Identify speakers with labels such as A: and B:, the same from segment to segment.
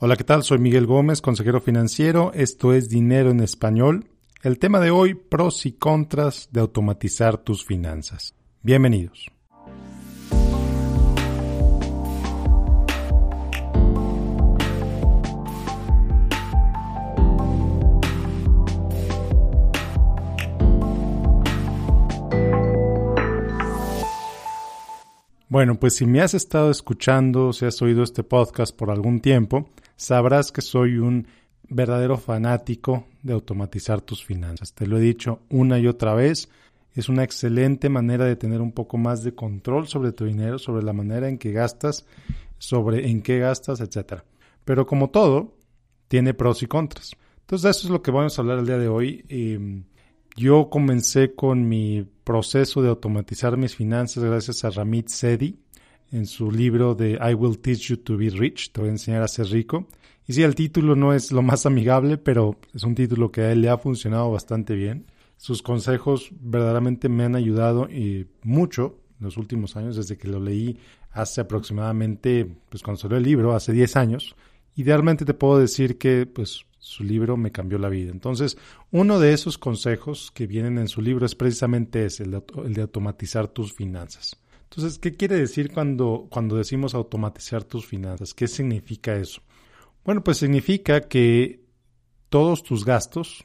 A: Hola, ¿qué tal? Soy Miguel Gómez, consejero financiero. Esto es Dinero en Español. El tema de hoy, pros y contras de automatizar tus finanzas. Bienvenidos. Bueno, pues si me has estado escuchando, si has oído este podcast por algún tiempo, sabrás que soy un verdadero fanático de automatizar tus finanzas. Te lo he dicho una y otra vez, es una excelente manera de tener un poco más de control sobre tu dinero, sobre la manera en que gastas, sobre en qué gastas, etc. Pero como todo, tiene pros y contras. Entonces, eso es lo que vamos a hablar el día de hoy. Em, yo comencé con mi proceso de automatizar mis finanzas gracias a Ramit Sedi en su libro de I Will Teach You to Be Rich, te voy a enseñar a ser rico. Y sí, el título no es lo más amigable, pero es un título que a él le ha funcionado bastante bien. Sus consejos verdaderamente me han ayudado y mucho en los últimos años, desde que lo leí hace aproximadamente, pues cuando salió el libro, hace 10 años. Idealmente te puedo decir que pues su libro me cambió la vida. Entonces, uno de esos consejos que vienen en su libro es precisamente ese, el de, automatizar tus finanzas. Entonces, ¿qué quiere decir cuando, cuando decimos automatizar tus finanzas? ¿Qué significa eso? Bueno, pues significa que todos tus gastos,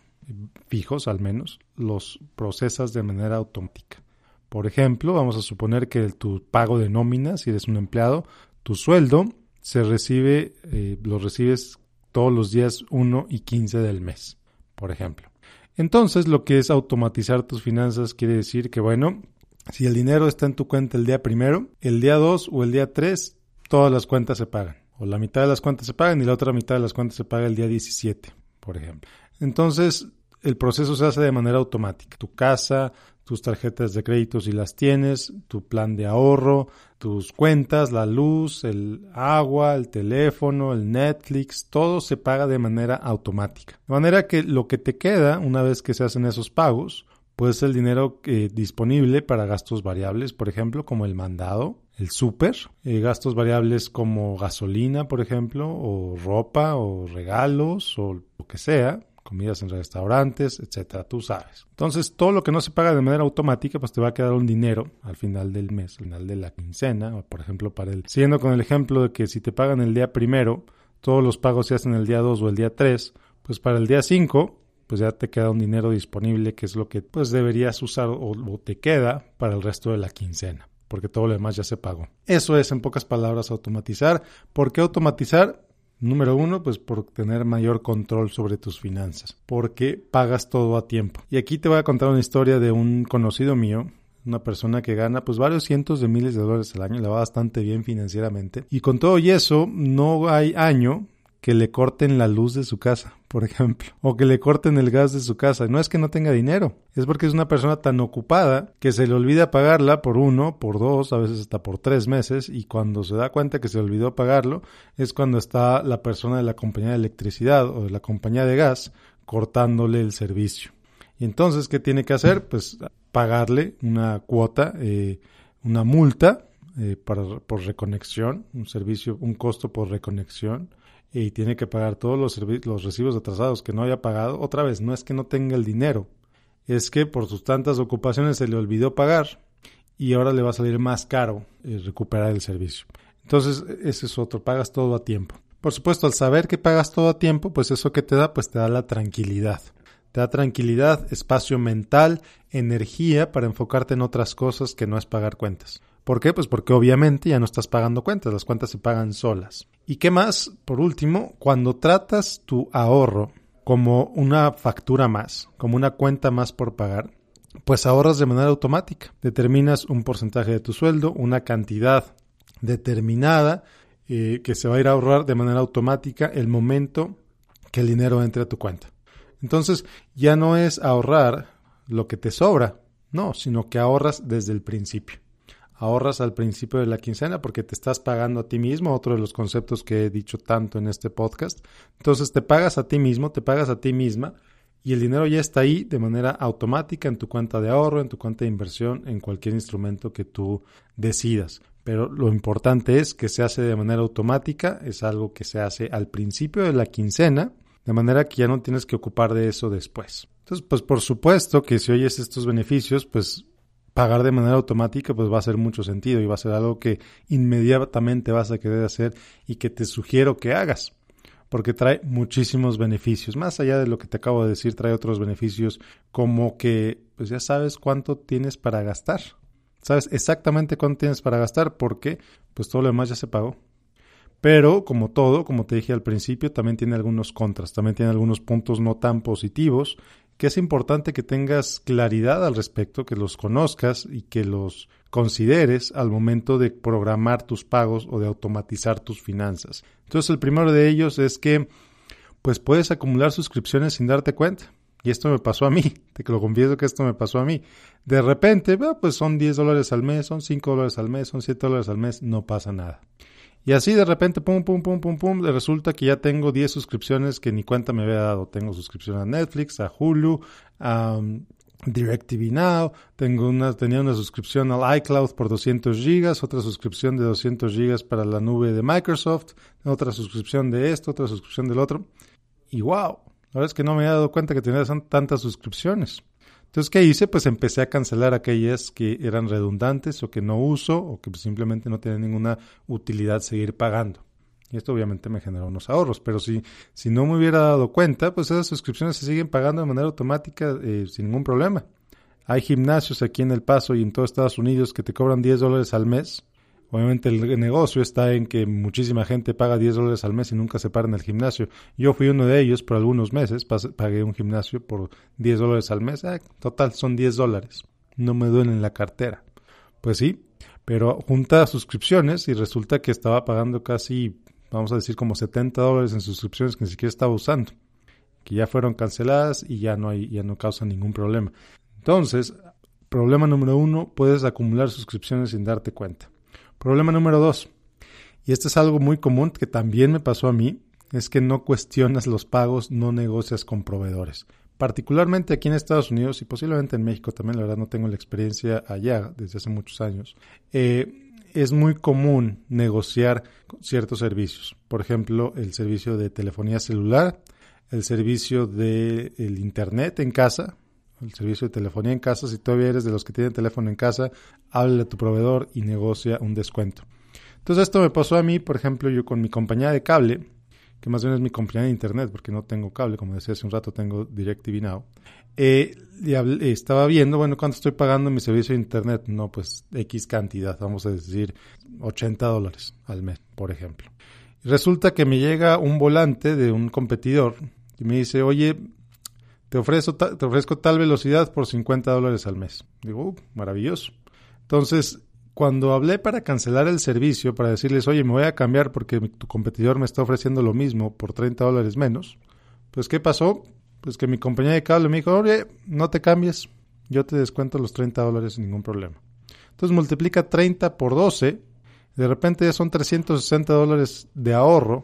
A: fijos al menos, los procesas de manera automática. Por ejemplo, vamos a suponer que tu pago de nómina, si eres un empleado, tu sueldo se recibe, eh, lo recibes todos los días 1 y 15 del mes, por ejemplo. Entonces, lo que es automatizar tus finanzas quiere decir que, bueno, si el dinero está en tu cuenta el día primero, el día 2 o el día 3, todas las cuentas se pagan. O la mitad de las cuentas se pagan y la otra mitad de las cuentas se paga el día 17, por ejemplo. Entonces, el proceso se hace de manera automática. Tu casa, tus tarjetas de crédito si las tienes, tu plan de ahorro, tus cuentas, la luz, el agua, el teléfono, el Netflix, todo se paga de manera automática. De manera que lo que te queda una vez que se hacen esos pagos, pues el dinero eh, disponible para gastos variables, por ejemplo, como el mandado, el súper, eh, gastos variables como gasolina, por ejemplo, o ropa, o regalos, o lo que sea, comidas en restaurantes, etcétera, tú sabes. Entonces, todo lo que no se paga de manera automática, pues te va a quedar un dinero al final del mes, al final de la quincena, por ejemplo, para el, siguiendo con el ejemplo de que si te pagan el día primero, todos los pagos se hacen el día 2 o el día 3, pues para el día 5, pues ya te queda un dinero disponible, que es lo que pues deberías usar o, te queda para el resto de la quincena porque todo lo demás ya se pagó. Eso es, en pocas palabras, automatizar. ¿Por qué automatizar? Número uno, pues por tener mayor control sobre tus finanzas, porque pagas todo a tiempo. Y aquí te voy a contar una historia de un conocido mío, una persona que gana pues varios cientos de miles de dólares al año, le va bastante bien financieramente. Y con todo y eso, no hay año que le corten la luz de su casa, por ejemplo, o que le corten el gas de su casa. No es que no tenga dinero, es porque es una persona tan ocupada que se le olvida pagarla por uno, por dos, a veces hasta por tres meses, y cuando se da cuenta que se olvidó pagarlo, es cuando está la persona de la compañía de electricidad o de la compañía de gas cortándole el servicio. Y entonces, ¿qué tiene que hacer? Pues pagarle una cuota, eh, una multa eh, por reconexión, un servicio, un costo por reconexión y tiene que pagar todos los, los recibos atrasados que no haya pagado, otra vez, no es que no tenga el dinero, es que por sus tantas ocupaciones se le olvidó pagar y ahora le va a salir más caro eh, recuperar el servicio. Entonces, ese es otro, pagas todo a tiempo. Por supuesto, al saber que pagas todo a tiempo, pues eso que te da, pues te da la tranquilidad. Te da tranquilidad, espacio mental, energía para enfocarte en otras cosas que no es pagar cuentas. ¿Por qué? Pues porque obviamente ya no estás pagando cuentas, las cuentas se pagan solas. ¿Y qué más? Por último, cuando tratas tu ahorro como una factura más, como una cuenta más por pagar, pues ahorras de manera automática. Determinas un porcentaje de tu sueldo, una cantidad determinada eh, que se va a ir a ahorrar de manera automática el momento que el dinero entre a tu cuenta. Entonces ya no es ahorrar lo que te sobra, no, sino que ahorras desde el principio ahorras al principio de la quincena porque te estás pagando a ti mismo, otro de los conceptos que he dicho tanto en este podcast. Entonces te pagas a ti mismo, te pagas a ti misma y el dinero ya está ahí de manera automática en tu cuenta de ahorro, en tu cuenta de inversión, en cualquier instrumento que tú decidas. Pero lo importante es que se hace de manera automática, es algo que se hace al principio de la quincena, de manera que ya no tienes que ocupar de eso después. Entonces, pues por supuesto que si oyes estos beneficios, pues pagar de manera automática pues va a hacer mucho sentido y va a ser algo que inmediatamente vas a querer hacer y que te sugiero que hagas porque trae muchísimos beneficios. Más allá de lo que te acabo de decir, trae otros beneficios como que pues ya sabes cuánto tienes para gastar. Sabes exactamente cuánto tienes para gastar porque pues todo lo demás ya se pagó. Pero como todo, como te dije al principio, también tiene algunos contras, también tiene algunos puntos no tan positivos que es importante que tengas claridad al respecto, que los conozcas y que los consideres al momento de programar tus pagos o de automatizar tus finanzas. Entonces, el primero de ellos es que pues puedes acumular suscripciones sin darte cuenta. Y esto me pasó a mí, te lo confieso que esto me pasó a mí. De repente, pues son 10 dólares al mes, son 5 dólares al mes, son 7 dólares al mes, no pasa nada. Y así de repente, pum, pum, pum, pum, pum, resulta que ya tengo 10 suscripciones que ni cuenta me había dado. Tengo suscripción a Netflix, a Hulu, a um, DirecTV Now, tengo una, tenía una suscripción al iCloud por 200 gigas, otra suscripción de 200 gigas para la nube de Microsoft, otra suscripción de esto, otra suscripción del otro. Y wow, la verdad es que no me había dado cuenta que tenía tantas suscripciones. Entonces, ¿qué hice? Pues empecé a cancelar aquellas que eran redundantes o que no uso o que simplemente no tienen ninguna utilidad seguir pagando. Y esto obviamente me generó unos ahorros, pero si, si no me hubiera dado cuenta, pues esas suscripciones se siguen pagando de manera automática eh, sin ningún problema. Hay gimnasios aquí en El Paso y en todo Estados Unidos que te cobran 10 dólares al mes Obviamente el negocio está en que muchísima gente paga 10 dólares al mes y nunca se para en el gimnasio. Yo fui uno de ellos por algunos meses, pagué un gimnasio por 10 dólares al mes. Ah, total, son 10 dólares. No me duelen en la cartera. Pues sí, pero junta suscripciones y resulta que estaba pagando casi, vamos a decir, como 70 dólares en suscripciones que ni siquiera estaba usando. Que ya fueron canceladas y ya no, hay, ya no causan ningún problema. Entonces, problema número uno, puedes acumular suscripciones sin darte cuenta. Problema número dos, y este es algo muy común que también me pasó a mí, es que no cuestionas los pagos, no negocias con proveedores. Particularmente aquí en Estados Unidos y posiblemente en México también, la verdad no tengo la experiencia allá desde hace muchos años. Eh, es muy común negociar ciertos servicios. Por ejemplo, el servicio de telefonía celular, el servicio de Internet en casa, el servicio de telefonía en casa. Si todavía eres de los que tienen teléfono en casa, háblale a tu proveedor y negocia un descuento. Entonces esto me pasó a mí, por ejemplo, yo con mi compañía de cable, que más bien es mi compañía de internet, porque no tengo cable, como decía hace un rato, tengo DirecTV Now. Eh, y estaba viendo, bueno, ¿cuánto estoy pagando en mi servicio de internet? No, pues X cantidad, vamos a decir 80 dólares al mes, por ejemplo. Resulta que me llega un volante de un competidor y me dice, oye, te, ofrezco, tal velocidad por 50 dólares al mes. Digo, uh, maravilloso. Entonces, cuando hablé para cancelar el servicio, para decirles, oye, me voy a cambiar porque tu competidor me está ofreciendo lo mismo por 30 dólares menos, pues ¿qué pasó? Pues que mi compañía de cable me dijo, oye, no te cambies, yo te descuento los 30 dólares sin ningún problema. Entonces multiplica 30 por 12, de repente ya son 360 dólares de ahorro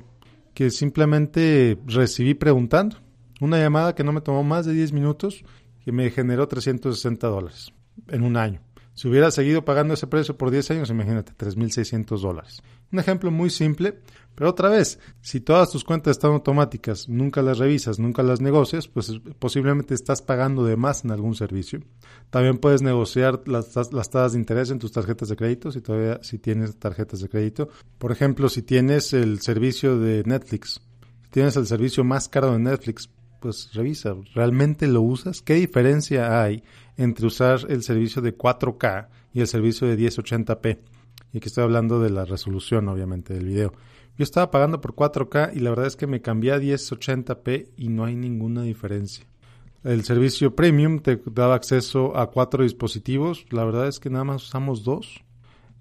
A: que simplemente recibí preguntando. Una llamada que no me tomó más de 10 minutos que me generó 360 dólares en un año. Si hubiera seguido pagando ese precio por 10 años, imagínate, 3.600 dólares. Un ejemplo muy simple, pero otra vez, si todas tus cuentas están automáticas, nunca las revisas, nunca las negocias, pues posiblemente estás pagando de más en algún servicio. También puedes negociar las, tasas de interés en tus tarjetas de crédito, si todavía si tienes tarjetas de crédito. Por ejemplo, si tienes el servicio de Netflix, si tienes el servicio más caro de Netflix, pues revisa, ¿realmente lo usas? ¿Qué diferencia hay entre usar el servicio de 4K y el servicio de 1080p? Y aquí estoy hablando de la resolución, obviamente, del video. Yo estaba pagando por 4K y la verdad es que me cambié a 1080p y no hay ninguna diferencia. El servicio premium te daba acceso a cuatro dispositivos. La verdad es que nada más usamos dos.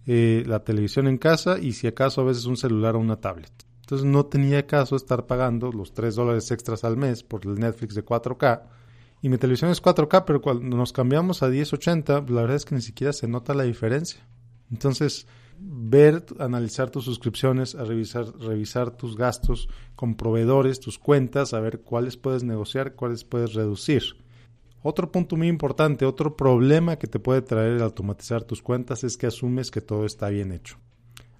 A: Eh, la televisión en casa y si acaso a veces un celular o una tablet. Entonces no tenía caso estar pagando los 3 dólares extras al mes por el Netflix de 4K. Y mi televisión es 4K, pero cuando nos cambiamos a 1080, la verdad es que ni siquiera se nota la diferencia. Entonces, ver, analizar tus suscripciones, revisar, revisar tus gastos con proveedores, tus cuentas, a ver cuáles puedes negociar, cuáles puedes reducir. Otro punto muy importante, otro problema que te puede traer el automatizar tus cuentas es que asumes que todo está bien hecho.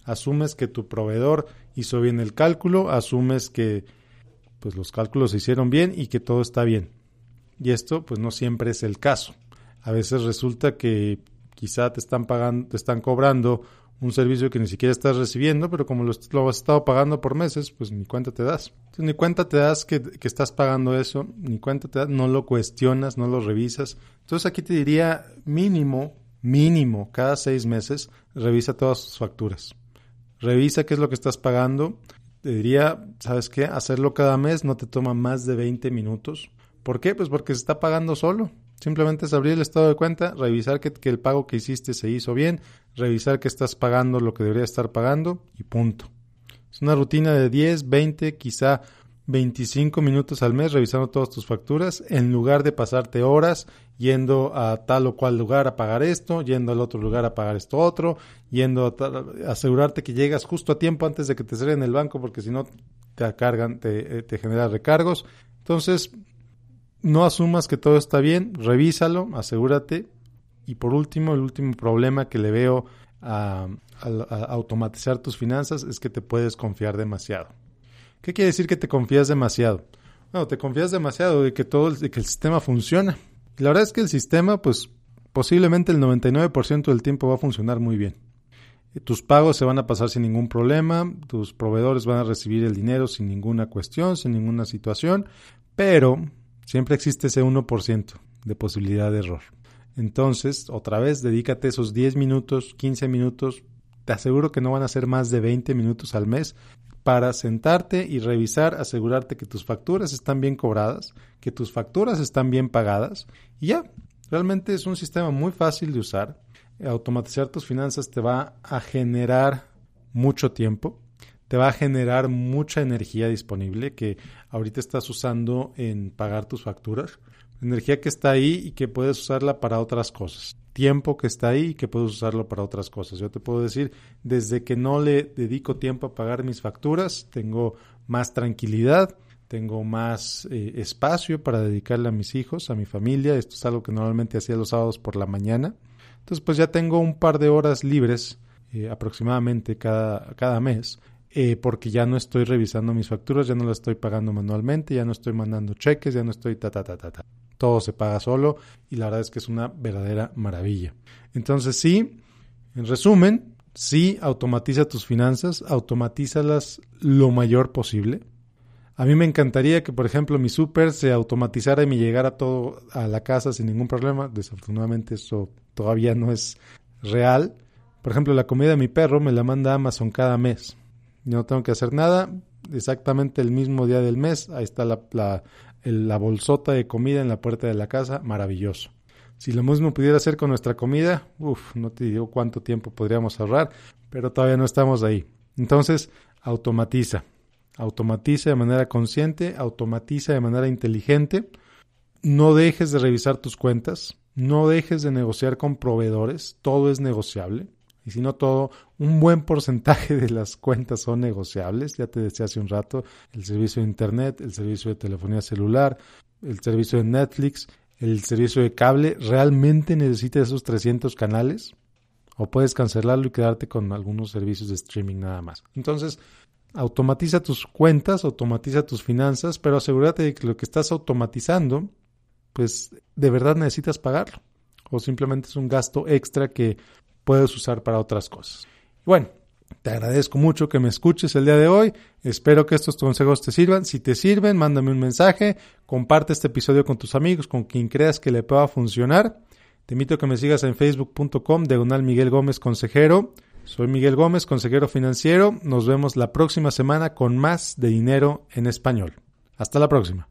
A: Asumes que tu proveedor hizo bien el cálculo, asumes que pues los cálculos se hicieron bien y que todo está bien. Y esto pues no siempre es el caso. A veces resulta que quizá te están pagando, te están cobrando un servicio que ni siquiera estás recibiendo, pero como lo, has estado pagando por meses, pues ni cuenta te das. Ni cuenta te das que, que, estás pagando eso, ni cuenta te das, no lo cuestionas, no lo revisas. Entonces aquí te diría mínimo, mínimo, cada seis meses, revisa todas tus facturas. Revisa qué es lo que estás pagando. Te diría, ¿sabes qué? Hacerlo cada mes no te toma más de 20 minutos. ¿Por qué? Pues porque se está pagando solo. Simplemente es abrir el estado de cuenta, revisar que, el pago que hiciste se hizo bien, revisar que estás pagando lo que debería estar pagando y punto. Es una rutina de 10, 20, quizá 25 minutos al mes revisando todas tus facturas en lugar de pasarte horas yendo a tal o cual lugar a pagar esto, yendo al otro lugar a pagar esto otro, yendo a, asegurarte que llegas justo a tiempo antes de que te en el banco porque si no te cargan, te, eh, te recargos. Entonces, no asumas que todo está bien, revísalo, asegúrate. Y por último, el último problema que le veo a, automatizar tus finanzas es que te puedes confiar demasiado. ¿Qué quiere decir que te confías demasiado? Bueno, te confías demasiado de que todo de que el sistema funciona. Y la verdad es que el sistema, pues posiblemente el 99% del tiempo va a funcionar muy bien. Tus pagos se van a pasar sin ningún problema, tus proveedores van a recibir el dinero sin ninguna cuestión, sin ninguna situación, pero Siempre existe ese 1% de posibilidad de error. Entonces, otra vez, dedícate esos 10 minutos, 15 minutos, te aseguro que no van a ser más de 20 minutos al mes para sentarte y revisar, asegurarte que tus facturas están bien cobradas, que tus facturas están bien pagadas y ya, realmente es un sistema muy fácil de usar. Automatizar tus finanzas te va a generar mucho tiempo, te va a generar mucha energía disponible que ahorita estás usando en pagar tus facturas. Energía que está ahí y que puedes usarla para otras cosas. Tiempo que está ahí y que puedes usarlo para otras cosas. Yo te puedo decir, desde que no le dedico tiempo a pagar mis facturas, tengo más tranquilidad, tengo más eh, espacio para dedicarle a mis hijos, a mi familia. Esto es algo que normalmente hacía los sábados por la mañana. Entonces, pues ya tengo un par de horas libres eh, aproximadamente cada, cada mes eh, porque ya no estoy revisando mis facturas, ya no las estoy pagando manualmente, ya no estoy mandando cheques, ya no estoy ta, ta, ta, ta, ta. Todo se paga solo y la verdad es que es una verdadera maravilla. Entonces sí, en resumen, sí automatiza tus finanzas, automatízalas lo mayor posible. A mí me encantaría que, por ejemplo, mi súper se automatizara y me llegara todo a la casa sin ningún problema. Desafortunadamente eso todavía no es real. Por ejemplo, la comida de mi perro me la manda Amazon cada mes no tengo que hacer nada, exactamente el mismo día del mes, ahí está la, la, bolsota de comida en la puerta de la casa, maravilloso. Si lo mismo pudiera hacer con nuestra comida, uff, no te digo cuánto tiempo podríamos ahorrar, pero todavía no estamos ahí. Entonces, automatiza. Automatiza de manera consciente, automatiza de manera inteligente. No dejes de revisar tus cuentas, no dejes de negociar con proveedores, todo es negociable y si no todo, un buen porcentaje de las cuentas son negociables. Ya te decía hace un rato, el servicio de Internet, el servicio de telefonía celular, el servicio de Netflix, el servicio de cable, ¿realmente necesitas esos 300 canales? O puedes cancelarlo y quedarte con algunos servicios de streaming nada más. Entonces, automatiza tus cuentas, automatiza tus finanzas, pero asegúrate de que lo que estás automatizando, pues de verdad necesitas pagarlo. O simplemente es un gasto extra que puedes usar para otras cosas. Bueno, te agradezco mucho que me escuches el día de hoy. Espero que estos consejos te sirvan. Si te sirven, mándame un mensaje, comparte este episodio con tus amigos, con quien creas que le pueda funcionar. Te invito a que me sigas en facebook.com diagonal Miguel Gómez Consejero. Soy Miguel Gómez, consejero financiero. Nos vemos la próxima semana con más de dinero en español. Hasta la próxima.